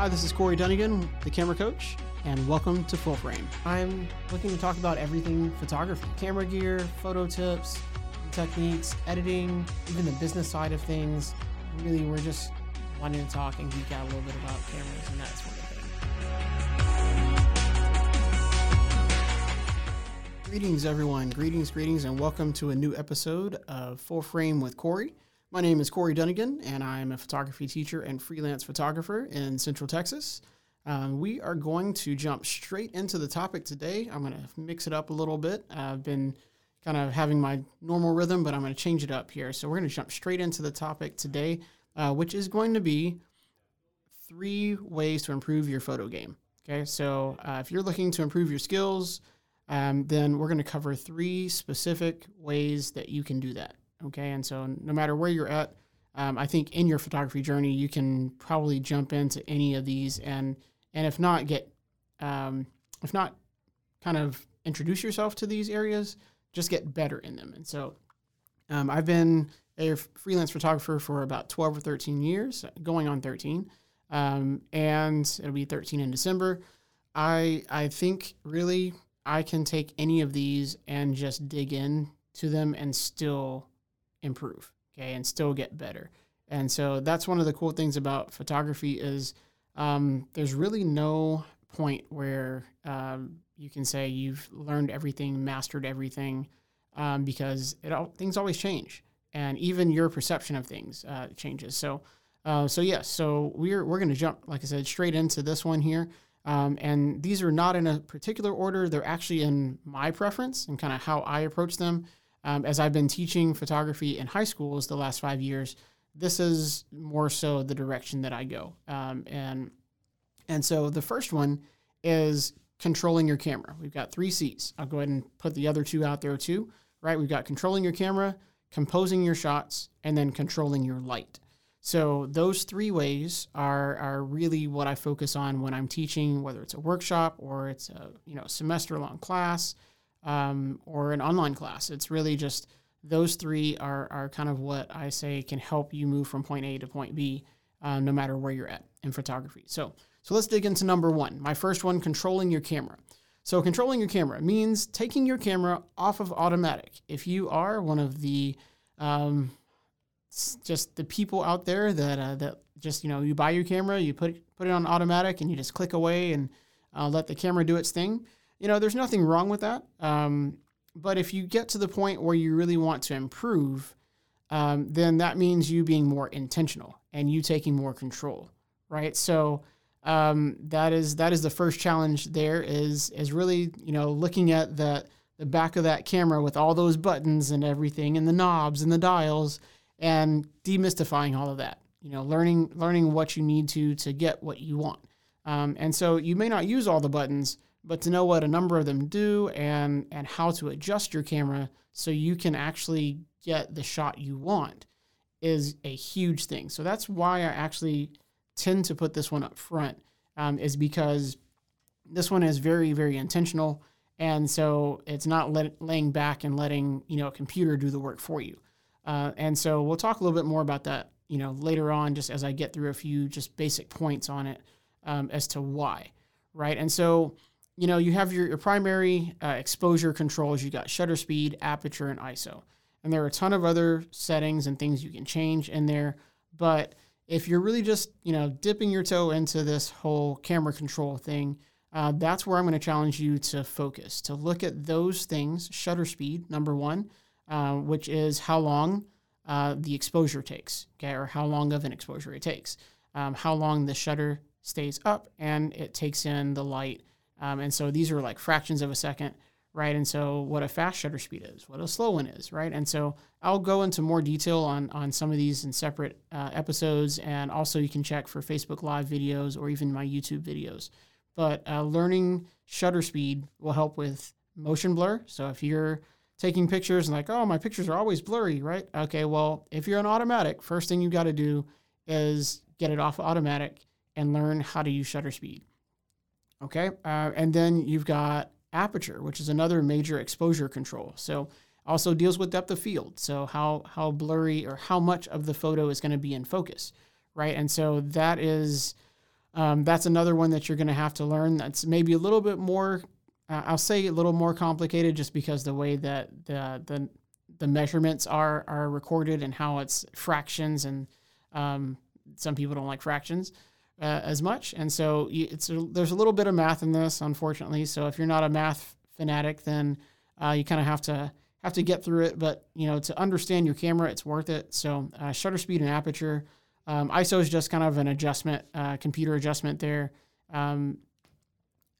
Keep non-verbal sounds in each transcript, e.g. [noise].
Hi, this is Corey Dunnigan, the camera coach, and welcome to Full Frame. I'm looking to talk about everything photography camera gear, photo tips, techniques, editing, even the business side of things. Really, we're just wanting to talk and geek out a little bit about cameras and that sort of thing. Greetings, everyone. Greetings, greetings, and welcome to a new episode of Full Frame with Corey. My name is Corey Dunnigan, and I'm a photography teacher and freelance photographer in Central Texas. Um, we are going to jump straight into the topic today. I'm going to mix it up a little bit. I've been kind of having my normal rhythm, but I'm going to change it up here. So we're going to jump straight into the topic today, uh, which is going to be three ways to improve your photo game. Okay, so uh, if you're looking to improve your skills, um, then we're going to cover three specific ways that you can do that. Okay, and so no matter where you're at, um, I think in your photography journey, you can probably jump into any of these, and and if not, get um, if not, kind of introduce yourself to these areas, just get better in them. And so, um, I've been a freelance photographer for about 12 or 13 years, going on 13, um, and it'll be 13 in December. I I think really I can take any of these and just dig in to them and still improve, okay, and still get better. And so that's one of the cool things about photography is um, there's really no point where um, you can say you've learned everything, mastered everything, um, because it all, things always change, and even your perception of things uh, changes. So, uh, so yes, so we're we're going to jump, like I said, straight into this one here. Um, and these are not in a particular order; they're actually in my preference and kind of how I approach them um, as I've been teaching photography in high schools the last five years, this is more so the direction that I go. Um, and and so the first one is controlling your camera. We've got three C's. I'll go ahead and put the other two out there too. Right? We've got controlling your camera, composing your shots, and then controlling your light. So those three ways are are really what I focus on when I'm teaching, whether it's a workshop or it's a you know semester long class um, or an online class. It's really just those three are, are kind of what I say can help you move from point A to point B, uh, no matter where you're at in photography. So, so let's dig into number one. My first one, controlling your camera. So, controlling your camera means taking your camera off of automatic. If you are one of the um, just the people out there that uh, that just you know you buy your camera, you put put it on automatic, and you just click away and uh, let the camera do its thing you know, there's nothing wrong with that. Um, but if you get to the point where you really want to improve, um, then that means you being more intentional and you taking more control, right? So um, that is that is the first challenge. There is is really you know looking at the the back of that camera with all those buttons and everything and the knobs and the dials and demystifying all of that. You know, learning learning what you need to to get what you want. Um, and so you may not use all the buttons but to know what a number of them do and and how to adjust your camera so you can actually get the shot you want is a huge thing. So that's why I actually tend to put this one up front um, is because this one is very very intentional and so it's not let, laying back and letting you know a computer do the work for you. Uh, and so we'll talk a little bit more about that you know later on just as I get through a few just basic points on it um, as to why, right? And so you know, you have your, your primary uh, exposure controls. You got shutter speed, aperture, and ISO. And there are a ton of other settings and things you can change in there. But if you're really just, you know, dipping your toe into this whole camera control thing, uh, that's where I'm going to challenge you to focus, to look at those things, shutter speed, number one, uh, which is how long uh, the exposure takes, okay, or how long of an exposure it takes, um, how long the shutter stays up and it takes in the light um, and so these are like fractions of a second, right? And so what a fast shutter speed is, what a slow one is, right? And so I'll go into more detail on on some of these in separate uh, episodes, and also you can check for Facebook Live videos or even my YouTube videos. But uh, learning shutter speed will help with motion blur. So if you're taking pictures and like, oh, my pictures are always blurry, right? Okay, well, if you're on automatic, first thing you got to do is get it off automatic and learn how to use shutter speed. Okay, uh, and then you've got aperture, which is another major exposure control. So also deals with depth of field. So how how blurry or how much of the photo is going to be in focus, right? And so that is um, that's another one that you're going to have to learn. That's maybe a little bit more. Uh, I'll say a little more complicated, just because the way that the the the measurements are are recorded and how it's fractions and um, some people don't like fractions uh, as much, and so it's a, there's a little bit of math in this, unfortunately. So if you're not a math fanatic, then uh, you kind of have to have to get through it. But you know, to understand your camera, it's worth it. So uh, shutter speed and aperture. Um, ISO is just kind of an adjustment, uh, computer adjustment there um,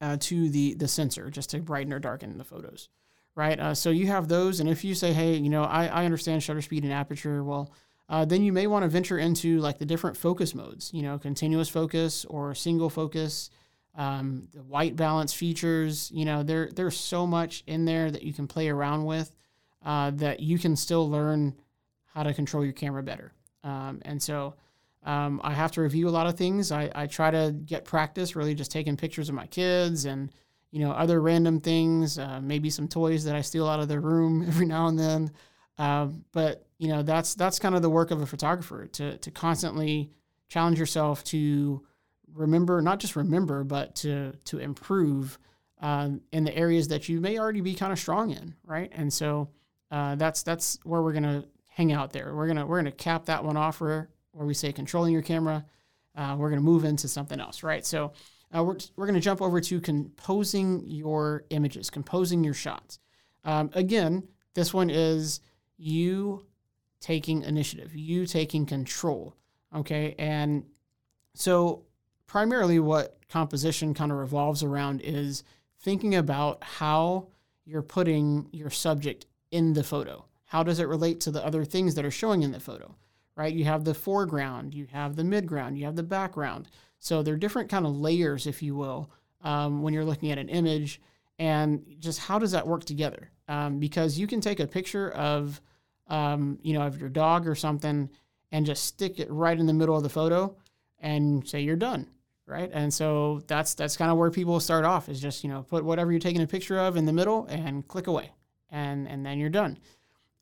uh, to the the sensor, just to brighten or darken the photos, right? Uh, so you have those, and if you say, hey, you know, I, I understand shutter speed and aperture, well, uh, then you may want to venture into like the different focus modes, you know, continuous focus or single focus, um, the white balance features. You know, there there's so much in there that you can play around with uh, that you can still learn how to control your camera better. Um, and so um, I have to review a lot of things. I, I try to get practice, really just taking pictures of my kids and you know other random things, uh, maybe some toys that I steal out of their room [laughs] every now and then. Uh, but you know that's that's kind of the work of a photographer to to constantly challenge yourself to remember not just remember but to to improve um, in the areas that you may already be kind of strong in right? And so uh, that's that's where we're gonna hang out there. We're gonna we're gonna cap that one off where where we say controlling your camera uh, we're gonna move into something else right? So uh, we're, we're gonna jump over to composing your images composing your shots. Um, again this one is you taking initiative, you taking control. Okay. And so, primarily, what composition kind of revolves around is thinking about how you're putting your subject in the photo. How does it relate to the other things that are showing in the photo? Right? You have the foreground, you have the midground, you have the background. So, there are different kind of layers, if you will, um, when you're looking at an image. And just how does that work together? Um, because you can take a picture of um, you know, of your dog or something, and just stick it right in the middle of the photo and say you're done, right? And so that's that's kind of where people start off is just you know put whatever you're taking a picture of in the middle and click away, and and then you're done.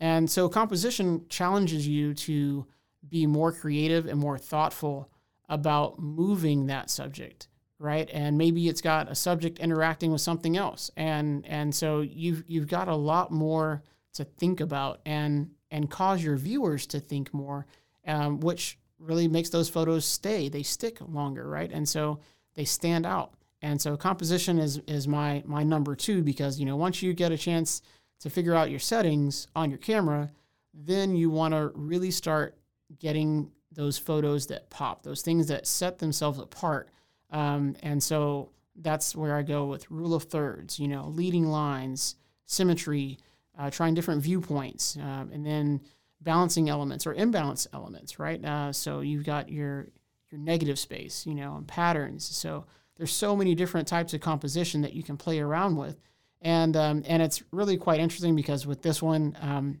And so composition challenges you to be more creative and more thoughtful about moving that subject right and maybe it's got a subject interacting with something else and and so you've you've got a lot more to think about and and cause your viewers to think more, um, which really makes those photos stay. They stick longer, right? And so they stand out. And so composition is is my my number two because you know once you get a chance to figure out your settings on your camera, then you want to really start getting those photos that pop, those things that set themselves apart. Um, and so that's where I go with rule of thirds, you know, leading lines, symmetry, uh, trying different viewpoints, uh, and then balancing elements or imbalance elements, right? Uh, so you've got your your negative space, you know, and patterns. So there's so many different types of composition that you can play around with, and um, and it's really quite interesting because with this one, um,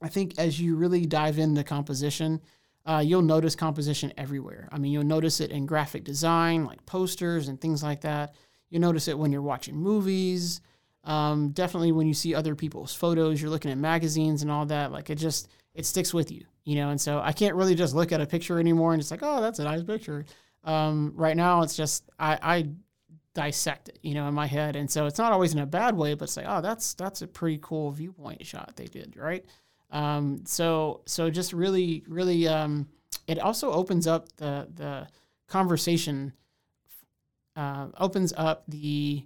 I think as you really dive into composition. Uh, you'll notice composition everywhere. I mean, you'll notice it in graphic design, like posters and things like that. You notice it when you're watching movies. Um, definitely when you see other people's photos, you're looking at magazines and all that, like it just it sticks with you, you know. And so I can't really just look at a picture anymore and it's like, oh, that's a nice picture. Um, right now, it's just I, I dissect it, you know, in my head, and so it's not always in a bad way, but it's like, oh, that's that's a pretty cool viewpoint shot they did, right? Um, so so just really really um, it also opens up the the conversation, uh, opens up the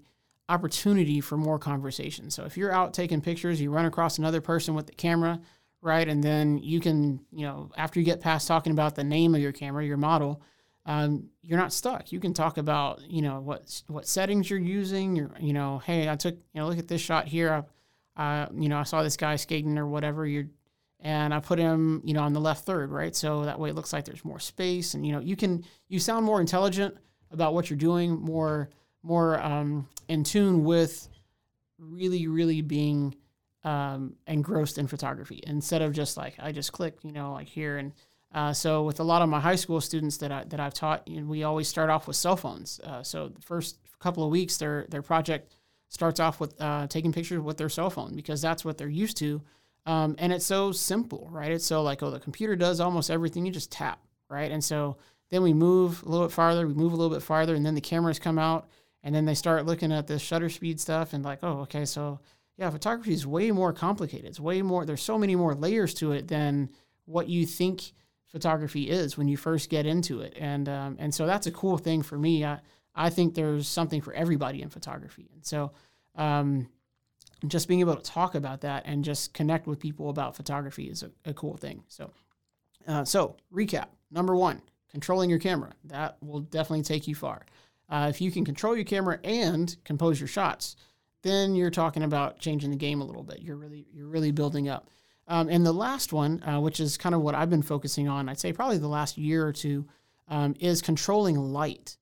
opportunity for more conversation. So if you're out taking pictures, you run across another person with the camera, right? And then you can, you know, after you get past talking about the name of your camera, your model, um, you're not stuck. You can talk about, you know, what what settings you're using. You're, you know, hey, I took, you know, look at this shot here. I, uh, you know, I saw this guy skating or whatever. You're, and I put him, you know, on the left third, right? So that way it looks like there's more space, and you know, you can you sound more intelligent about what you're doing, more more um, in tune with really, really being um, engrossed in photography instead of just like I just click, you know, like here and uh, so with a lot of my high school students that I that I've taught, you know, we always start off with cell phones. Uh, so the first couple of weeks, their their project starts off with uh, taking pictures with their cell phone because that's what they're used to, um, and it's so simple, right? It's so like oh, the computer does almost everything. You just tap, right? And so then we move a little bit farther, we move a little bit farther, and then the cameras come out, and then they start looking at this shutter speed stuff and like oh, okay, so yeah, photography is way more complicated. It's way more. There's so many more layers to it than what you think photography is when you first get into it, and um, and so that's a cool thing for me. I I think there's something for everybody in photography, and so um, just being able to talk about that and just connect with people about photography is a, a cool thing. So uh, so recap number one, controlling your camera that will definitely take you far. Uh, if you can control your camera and compose your shots, then you're talking about changing the game a little bit. You're really you're really building up. Um, and the last one, uh, which is kind of what I've been focusing on, I'd say probably the last year or two, um, is controlling light.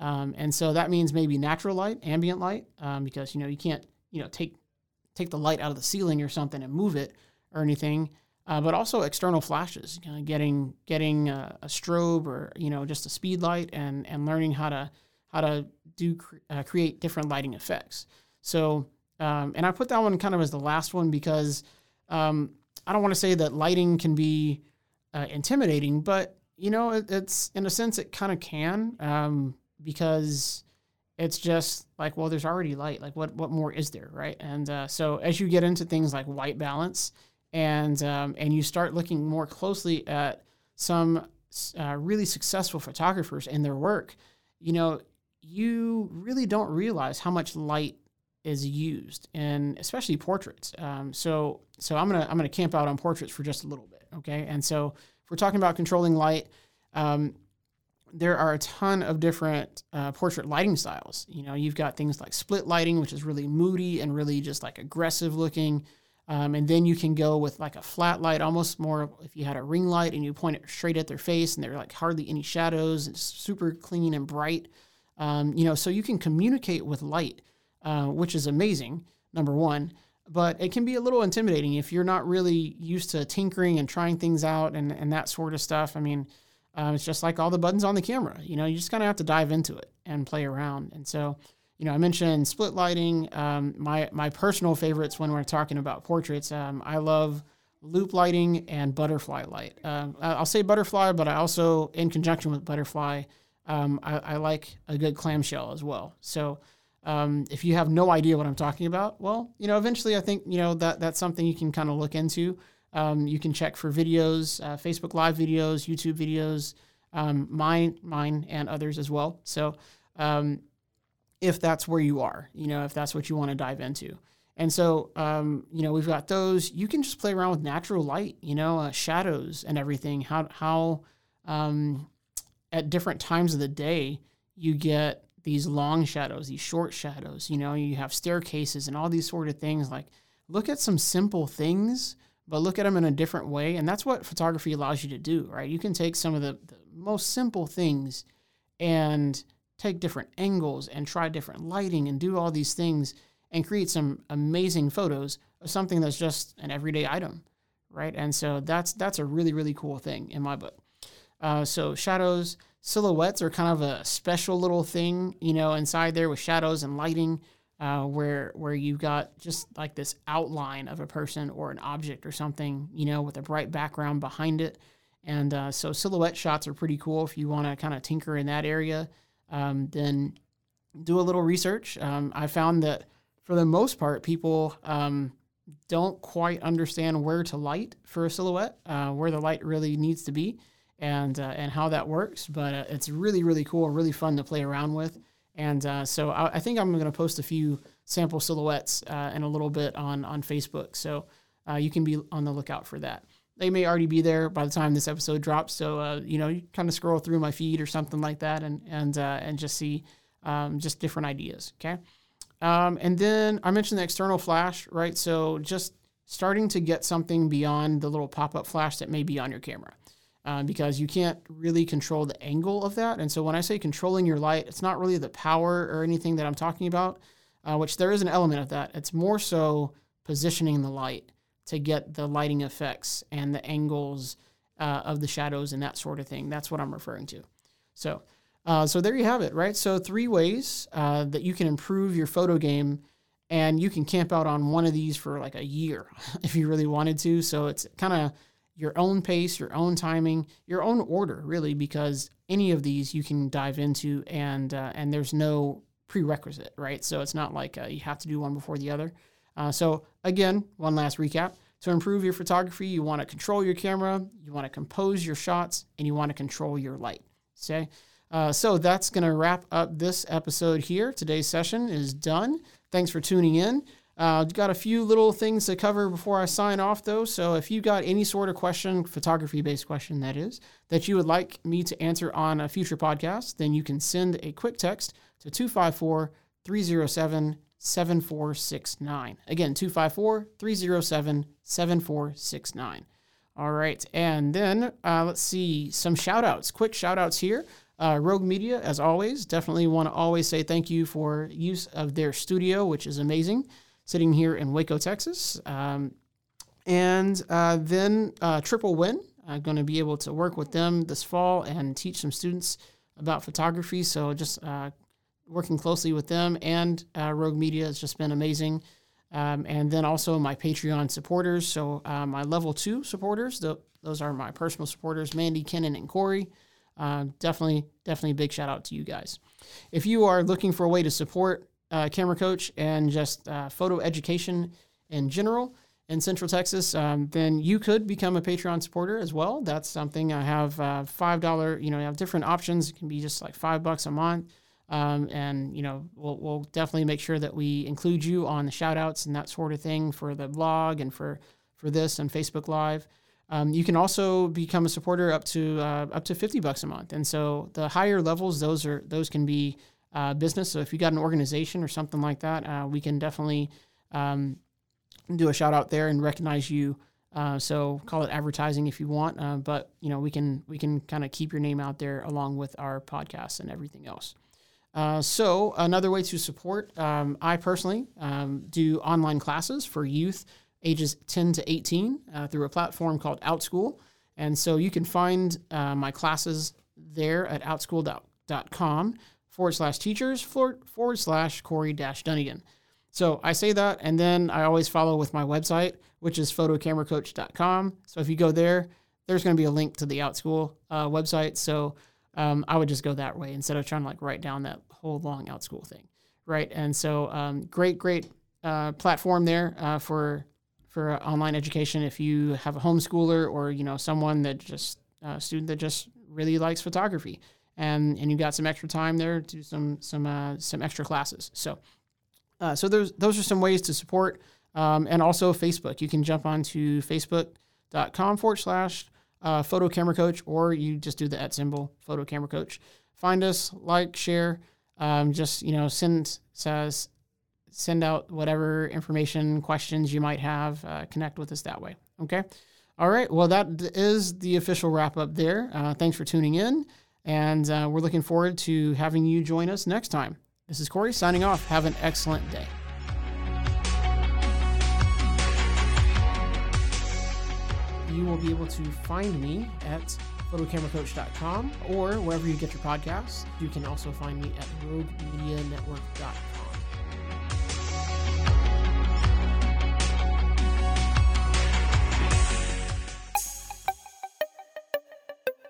Um, and so that means maybe natural light, ambient light, um, because you know you can't you know take take the light out of the ceiling or something and move it or anything. Uh, but also external flashes, you know, getting getting a, a, strobe or you know just a speed light and and learning how to how to do uh, create different lighting effects. So um, and I put that one kind of as the last one because um, I don't want to say that lighting can be uh, intimidating, but you know, it, it's in a sense it kind of can um, because it's just like, well, there's already light. Like, what what more is there, right? And uh, so as you get into things like white balance, and um, and you start looking more closely at some uh, really successful photographers and their work, you know, you really don't realize how much light is used, and especially portraits. Um, so so I'm gonna I'm gonna camp out on portraits for just a little bit, okay? And so if we're talking about controlling light, um, there are a ton of different uh, portrait lighting styles. You know, you've got things like split lighting, which is really moody and really just like aggressive looking. Um, and then you can go with like a flat light, almost more if you had a ring light and you point it straight at their face and there are like hardly any shadows. It's super clean and bright. Um, you know, so you can communicate with light uh, which is amazing, number one. But it can be a little intimidating if you're not really used to tinkering and trying things out and, and that sort of stuff. I mean, uh, it's just like all the buttons on the camera. You know, you just kind of have to dive into it and play around. And so, you know, I mentioned split lighting. Um, my my personal favorites when we're talking about portraits, um, I love loop lighting and butterfly light. Uh, I'll say butterfly, but I also, in conjunction with butterfly, um, I, I, like a good clamshell as well. So um, if you have no idea what I'm talking about, well, you know, eventually I think you know that that's something you can kind of look into. Um, you can check for videos, uh, Facebook Live videos, YouTube videos, um, mine, mine, and others as well. So, um, if that's where you are, you know, if that's what you want to dive into, and so, um, you know, we've got those. You can just play around with natural light, you know, uh, shadows and everything. How how at different times of the day you get these long shadows, these short shadows. You know, you have staircases and all these sort of things. Like, look at some simple things, but look at them in a different way. And that's what photography allows you to do, right? You can take some of the, the most simple things and take different angles and try different lighting and do all these things and create some amazing photos of something that's just an everyday item, right? And so that's that's a really really cool thing in my book. Uh, so shadows, silhouettes are kind of a special little thing, you know, inside there with shadows and lighting, uh, where where you've got just like this outline of a person or an object or something, you know, with a bright background behind it. And uh, so silhouette shots are pretty cool if you want to kind of tinker in that area. Um, then do a little research. Um, I found that for the most part, people um, don't quite understand where to light for a silhouette, uh, where the light really needs to be and uh, and how that works. But uh, it's really really cool, really fun to play around with. And uh, so I, I, think I'm going to post a few sample silhouettes uh, in a little bit on on Facebook. So uh, you can be on the lookout for that. they may already be there by the time this episode drops. So uh, you know, you kind of scroll through my feed or something like that, and and and just see um, just different ideas. Okay, um, and then I mentioned the external flash, right? So just starting to get something beyond the little pop up flash that may be on your camera. Uh, because you can't really control the angle of that. And so when I say controlling your light, it's not really the power or anything that I'm talking about, uh, which there is an element of that. It's more so positioning the light to get the lighting effects and the angles uh, of the shadows and that sort of thing. That's what I'm referring to. So, uh, so there you have it, right? So three ways uh, that you can improve your photo game, and you can camp out on one of these for like a year [laughs] if you really wanted to. So it's kind of your own pace, your own timing, your own order, really, because any of these you can dive into, and uh, and there's no prerequisite, right? So it's not like uh, you have to do one before the other. Uh, so, again, one last recap. To improve your photography, you want to control your camera, you want to compose your shots, and you want to control your light. Okay. Uh, so that's going to wrap up this episode here. Today's session is done. Thanks for tuning in. Uh, got a few little things to cover before I sign off, though. So if you got any sort of question, photography based question that is, that you would like me to answer on a future podcast, then you can send a quick text to 254 307 7469. Again, 254 307 7469. All right. And then uh, let's see some shout outs, quick shout outs here. Uh, Rogue Media, as always, definitely want to always say thank you for use of their studio, which is amazing, sitting here in Waco, Texas. Um, and uh, then uh, Triple Win, I'm going to be able to work with them this fall and teach some students about photography. So just uh, working closely with them and uh, Rogue Media has just been amazing. Um, and then also my Patreon supporters. So uh, my level two supporters, the, those are my personal supporters, Mandy, Kenan, and Corey. Uh, definitely, definitely a big shout out to you guys. If you are looking for a way to support uh, Camera Coach and just uh, photo education in general in Central Texas, um, then you could become a Patreon supporter as well. That's something I have uh, five dollar. You know, I have different options. It can be just like five bucks a month. Um, and you know we'll, we'll definitely make sure that we include you on the shout outs and that sort of thing for the blog and for for this and facebook live um, you can also become a supporter up to uh, up to 50 bucks a month and so the higher levels those are those can be uh, business. So if you got an organization or something like that uh, we can definitely um, do a shout out there and recognize you. Uh, so call it advertising if you want uh, but you know we can we can kind of keep your name out there along with our podcasts and everything else. Uh, so another way to support, um, I personally um, do online classes for youth ages 10 to 18 uh, through a platform called OutSchool. And so you can find my classes there at outschool.com forward slash teachers forward, slash Corey dash Dunnigan. So I say that, and then I always follow with my website, which is photocameracoach.com. So if you go there, there's going to be a link to the OutSchool uh, website. So um, I would just go that way instead of trying to like write down that whole long OutSchool thing, right? And so, um, great, great uh, platform there uh, for for online education. If you have a homeschooler or you know someone that just a uh, student that just really likes photography, and and you got some extra time there to do some some uh, some extra classes. So, uh, so those those are some ways to support, um, and also Facebook. You can jump onto facebook.com forward slash uh, photo camera coach, or you just do the at symbol photo camera coach. Find us, like, share, um, just you know, send says send out whatever information, questions you might have. Uh, connect with us that way. Okay. All right. Well, that is the official wrap up there. Uh, thanks for tuning in, and uh, we're looking forward to having you join us next time. This is Corey signing off. Have an excellent day. you will be able to find me at photocameracoach.com or wherever you get your podcasts. You can also find me at roguemedianetwork.com.